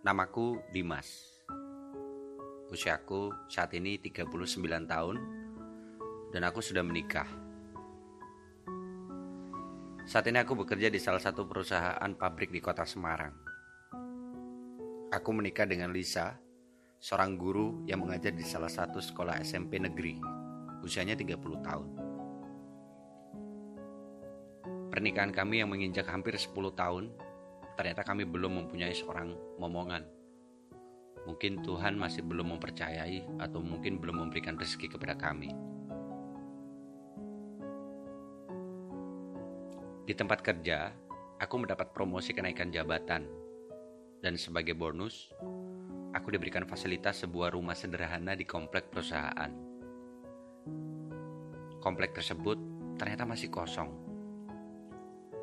Namaku Dimas. Usiaku saat ini 39 tahun dan aku sudah menikah. Saat ini aku bekerja di salah satu perusahaan pabrik di kota Semarang. Aku menikah dengan Lisa, seorang guru yang mengajar di salah satu sekolah SMP negeri. Usianya 30 tahun. Pernikahan kami yang menginjak hampir 10 tahun, ternyata kami belum mempunyai seorang momongan. Mungkin Tuhan masih belum mempercayai atau mungkin belum memberikan rezeki kepada kami. Di tempat kerja, aku mendapat promosi kenaikan jabatan. Dan sebagai bonus, aku diberikan fasilitas sebuah rumah sederhana di komplek perusahaan. Komplek tersebut ternyata masih kosong.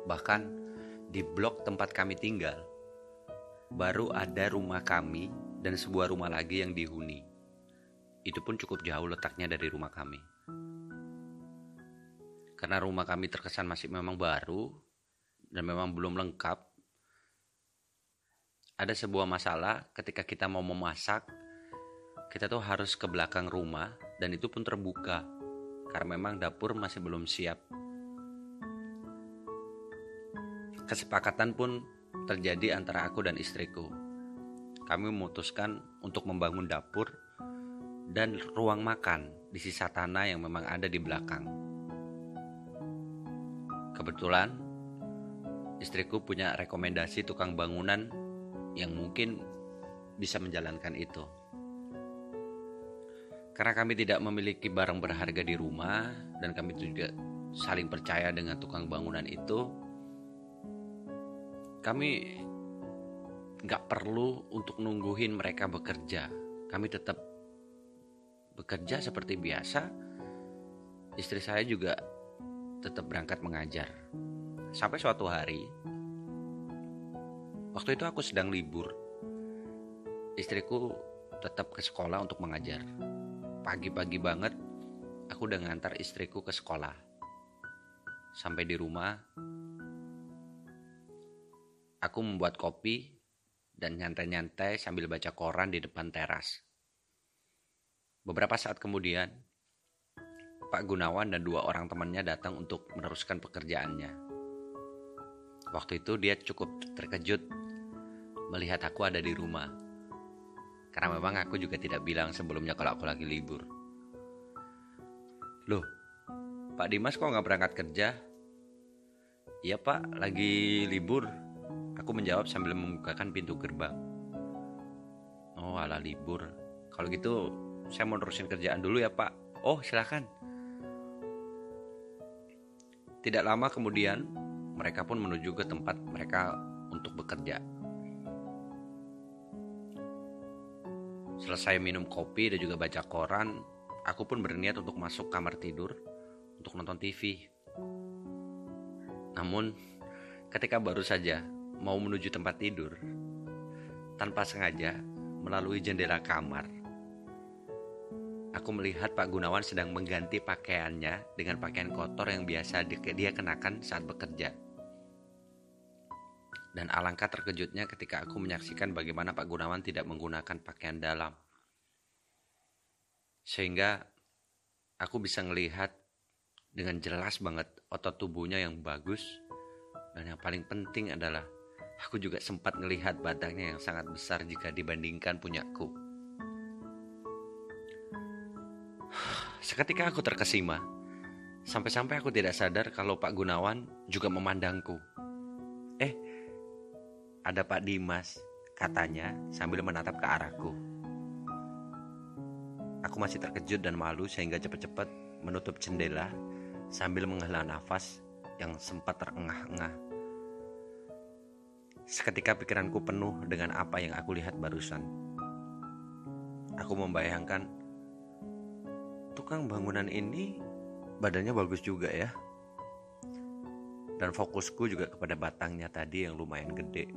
Bahkan di blok tempat kami tinggal, baru ada rumah kami dan sebuah rumah lagi yang dihuni. Itu pun cukup jauh letaknya dari rumah kami. Karena rumah kami terkesan masih memang baru dan memang belum lengkap. Ada sebuah masalah ketika kita mau memasak, kita tuh harus ke belakang rumah dan itu pun terbuka karena memang dapur masih belum siap. Kesepakatan pun terjadi antara aku dan istriku. Kami memutuskan untuk membangun dapur dan ruang makan di sisa tanah yang memang ada di belakang. Kebetulan istriku punya rekomendasi tukang bangunan yang mungkin bisa menjalankan itu. Karena kami tidak memiliki barang berharga di rumah dan kami juga saling percaya dengan tukang bangunan itu, kami nggak perlu untuk nungguin mereka bekerja. Kami tetap bekerja seperti biasa. Istri saya juga tetap berangkat mengajar. Sampai suatu hari, waktu itu aku sedang libur. Istriku tetap ke sekolah untuk mengajar. Pagi-pagi banget, aku udah ngantar istriku ke sekolah. Sampai di rumah, aku membuat kopi dan nyantai-nyantai sambil baca koran di depan teras. Beberapa saat kemudian, Pak Gunawan dan dua orang temannya datang untuk meneruskan pekerjaannya. Waktu itu dia cukup terkejut melihat aku ada di rumah. Karena memang aku juga tidak bilang sebelumnya kalau aku lagi libur. Loh, Pak Dimas kok nggak berangkat kerja? Iya pak, lagi libur. Aku menjawab sambil membukakan pintu gerbang. Oh ala libur. Kalau gitu saya mau terusin kerjaan dulu ya pak. Oh silahkan. Tidak lama kemudian, mereka pun menuju ke tempat mereka untuk bekerja. Selesai minum kopi dan juga baca koran, aku pun berniat untuk masuk kamar tidur untuk nonton TV. Namun, ketika baru saja mau menuju tempat tidur, tanpa sengaja melalui jendela kamar, Aku melihat Pak Gunawan sedang mengganti pakaiannya dengan pakaian kotor yang biasa dia kenakan saat bekerja. Dan alangkah terkejutnya ketika aku menyaksikan bagaimana Pak Gunawan tidak menggunakan pakaian dalam. Sehingga aku bisa melihat dengan jelas banget otot tubuhnya yang bagus. Dan yang paling penting adalah aku juga sempat melihat badannya yang sangat besar jika dibandingkan punyaku. Seketika aku terkesima. Sampai-sampai aku tidak sadar kalau Pak Gunawan juga memandangku. Eh, ada Pak Dimas, katanya sambil menatap ke arahku. Aku masih terkejut dan malu sehingga cepat-cepat menutup jendela sambil menghela nafas yang sempat terengah-engah. Seketika pikiranku penuh dengan apa yang aku lihat barusan. Aku membayangkan tukang bangunan ini badannya bagus juga ya. Dan fokusku juga kepada batangnya tadi yang lumayan gede.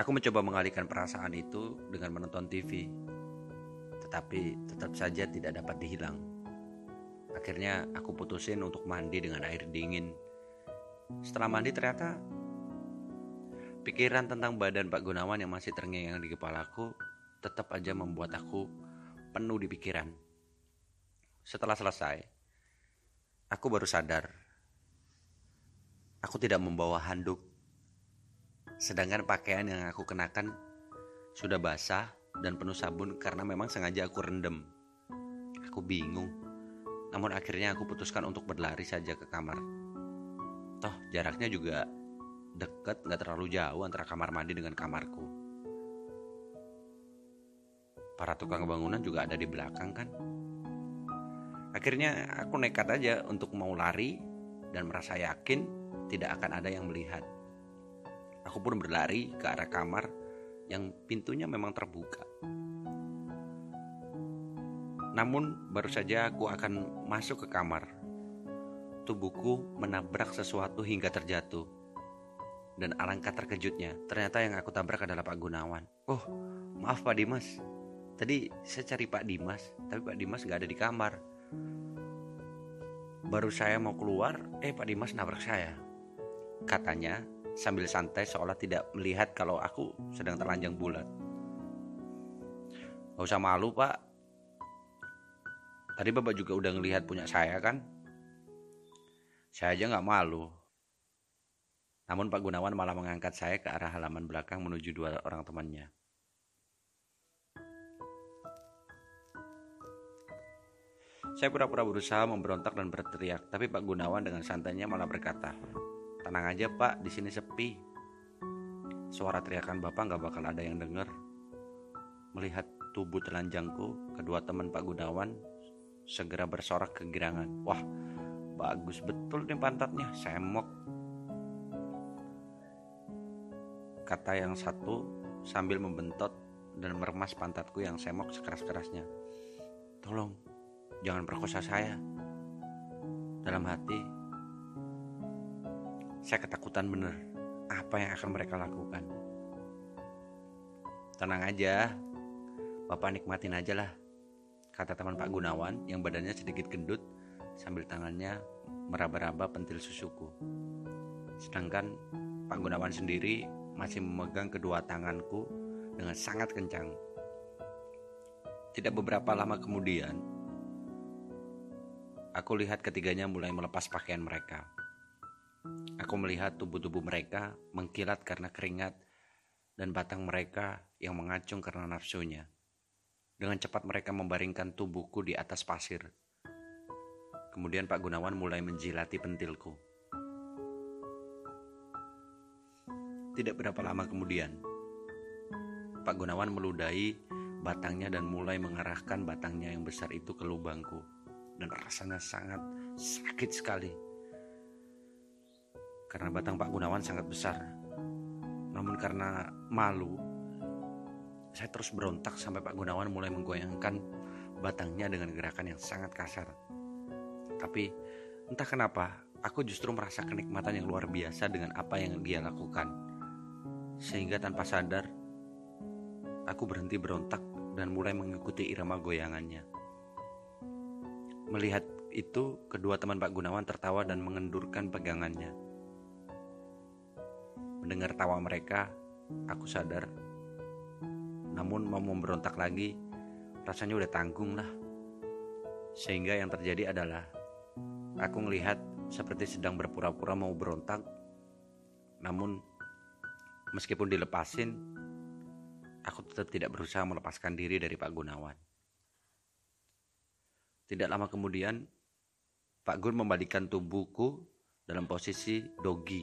Aku mencoba mengalihkan perasaan itu dengan menonton TV. Tetapi tetap saja tidak dapat dihilang. Akhirnya aku putusin untuk mandi dengan air dingin. Setelah mandi ternyata Pikiran tentang badan Pak Gunawan yang masih terngiang di kepalaku tetap aja membuat aku penuh di pikiran. Setelah selesai, aku baru sadar aku tidak membawa handuk. Sedangkan pakaian yang aku kenakan sudah basah dan penuh sabun karena memang sengaja aku rendam. Aku bingung. Namun akhirnya aku putuskan untuk berlari saja ke kamar. Toh jaraknya juga deket, gak terlalu jauh antara kamar mandi dengan kamarku. Para tukang bangunan juga ada di belakang kan. Akhirnya aku nekat aja untuk mau lari dan merasa yakin tidak akan ada yang melihat. Aku pun berlari ke arah kamar yang pintunya memang terbuka. Namun baru saja aku akan masuk ke kamar. Tubuhku menabrak sesuatu hingga terjatuh. Dan alangkah terkejutnya, ternyata yang aku tabrak adalah Pak Gunawan. Oh, maaf Pak Dimas. Tadi saya cari Pak Dimas, tapi Pak Dimas gak ada di kamar. Baru saya mau keluar, eh Pak Dimas nabrak saya. Katanya sambil santai seolah tidak melihat kalau aku sedang terlanjang bulat. Gak usah malu pak, Tadi Bapak juga udah ngelihat punya saya kan? Saya aja nggak malu. Namun Pak Gunawan malah mengangkat saya ke arah halaman belakang menuju dua orang temannya. Saya pura-pura berusaha memberontak dan berteriak, tapi Pak Gunawan dengan santainya malah berkata, Tenang aja pak, di sini sepi. Suara teriakan Bapak nggak bakal ada yang dengar. Melihat tubuh telanjangku, kedua teman Pak Gunawan segera bersorak kegirangan. Wah, bagus betul nih pantatnya, semok. Kata yang satu sambil membentot dan meremas pantatku yang semok sekeras-kerasnya. Tolong, jangan perkosa saya. Dalam hati, saya ketakutan bener apa yang akan mereka lakukan. Tenang aja, Bapak nikmatin aja lah kata teman Pak Gunawan yang badannya sedikit gendut sambil tangannya meraba-raba pentil susuku. Sedangkan Pak Gunawan sendiri masih memegang kedua tanganku dengan sangat kencang. Tidak beberapa lama kemudian, aku lihat ketiganya mulai melepas pakaian mereka. Aku melihat tubuh-tubuh mereka mengkilat karena keringat dan batang mereka yang mengacung karena nafsunya. Dengan cepat mereka membaringkan tubuhku di atas pasir. Kemudian Pak Gunawan mulai menjilati pentilku. Tidak berapa lama kemudian, Pak Gunawan meludahi batangnya dan mulai mengarahkan batangnya yang besar itu ke lubangku. Dan rasanya sangat sakit sekali. Karena batang Pak Gunawan sangat besar. Namun karena malu, saya terus berontak sampai Pak Gunawan mulai menggoyangkan batangnya dengan gerakan yang sangat kasar. Tapi entah kenapa, aku justru merasa kenikmatan yang luar biasa dengan apa yang dia lakukan. Sehingga tanpa sadar, aku berhenti berontak dan mulai mengikuti irama goyangannya. Melihat itu, kedua teman Pak Gunawan tertawa dan mengendurkan pegangannya. Mendengar tawa mereka, aku sadar namun mau memberontak lagi rasanya udah tanggung lah. Sehingga yang terjadi adalah aku melihat seperti sedang berpura-pura mau berontak. Namun meskipun dilepasin, aku tetap tidak berusaha melepaskan diri dari Pak Gunawan. Tidak lama kemudian, Pak Gun membalikkan tubuhku dalam posisi dogi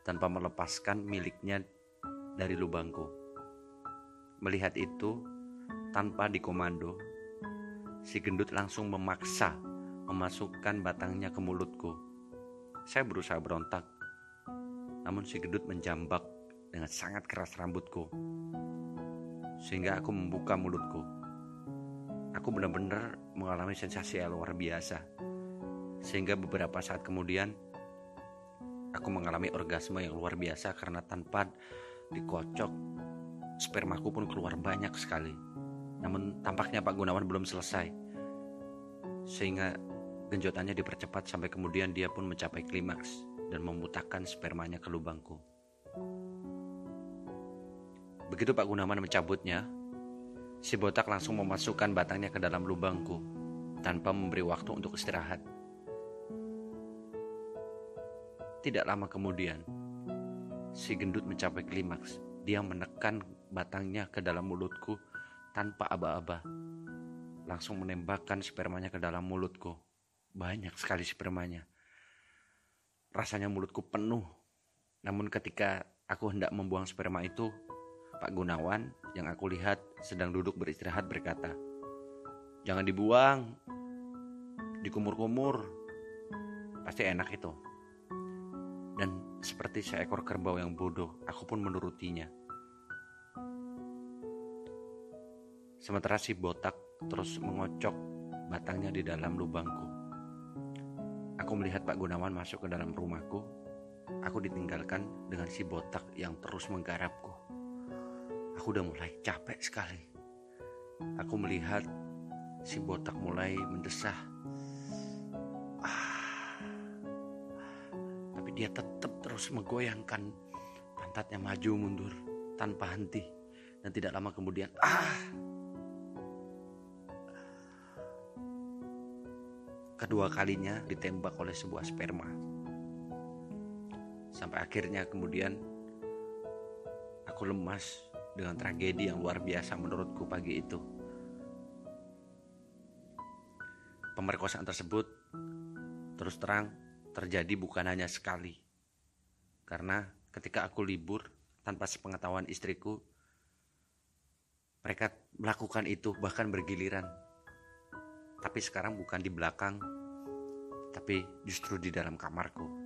tanpa melepaskan miliknya dari lubangku. Melihat itu, tanpa dikomando, si gendut langsung memaksa memasukkan batangnya ke mulutku. Saya berusaha berontak, namun si gendut menjambak dengan sangat keras rambutku, sehingga aku membuka mulutku. Aku benar-benar mengalami sensasi yang luar biasa, sehingga beberapa saat kemudian aku mengalami orgasme yang luar biasa karena tanpa dikocok spermaku pun keluar banyak sekali. Namun tampaknya Pak Gunawan belum selesai. Sehingga genjotannya dipercepat sampai kemudian dia pun mencapai klimaks dan memutakan spermanya ke lubangku. Begitu Pak Gunawan mencabutnya, si botak langsung memasukkan batangnya ke dalam lubangku tanpa memberi waktu untuk istirahat. Tidak lama kemudian, si gendut mencapai klimaks. Dia menekan batangnya ke dalam mulutku tanpa aba-aba. Langsung menembakkan spermanya ke dalam mulutku. Banyak sekali spermanya. Rasanya mulutku penuh. Namun ketika aku hendak membuang sperma itu, Pak Gunawan yang aku lihat sedang duduk beristirahat berkata, Jangan dibuang, dikumur-kumur, pasti enak itu. Dan seperti seekor kerbau yang bodoh, aku pun menurutinya. Sementara si botak terus mengocok batangnya di dalam lubangku. Aku melihat Pak Gunawan masuk ke dalam rumahku. Aku ditinggalkan dengan si botak yang terus menggarapku. Aku udah mulai capek sekali. Aku melihat si botak mulai mendesah. Ah. Tapi dia tetap terus menggoyangkan pantatnya maju mundur tanpa henti. Dan tidak lama kemudian, ah, kedua kalinya ditembak oleh sebuah sperma. Sampai akhirnya kemudian aku lemas dengan tragedi yang luar biasa menurutku pagi itu. Pemerkosaan tersebut terus terang terjadi bukan hanya sekali. Karena ketika aku libur tanpa sepengetahuan istriku, mereka melakukan itu bahkan bergiliran tapi sekarang bukan di belakang, tapi justru di dalam kamarku.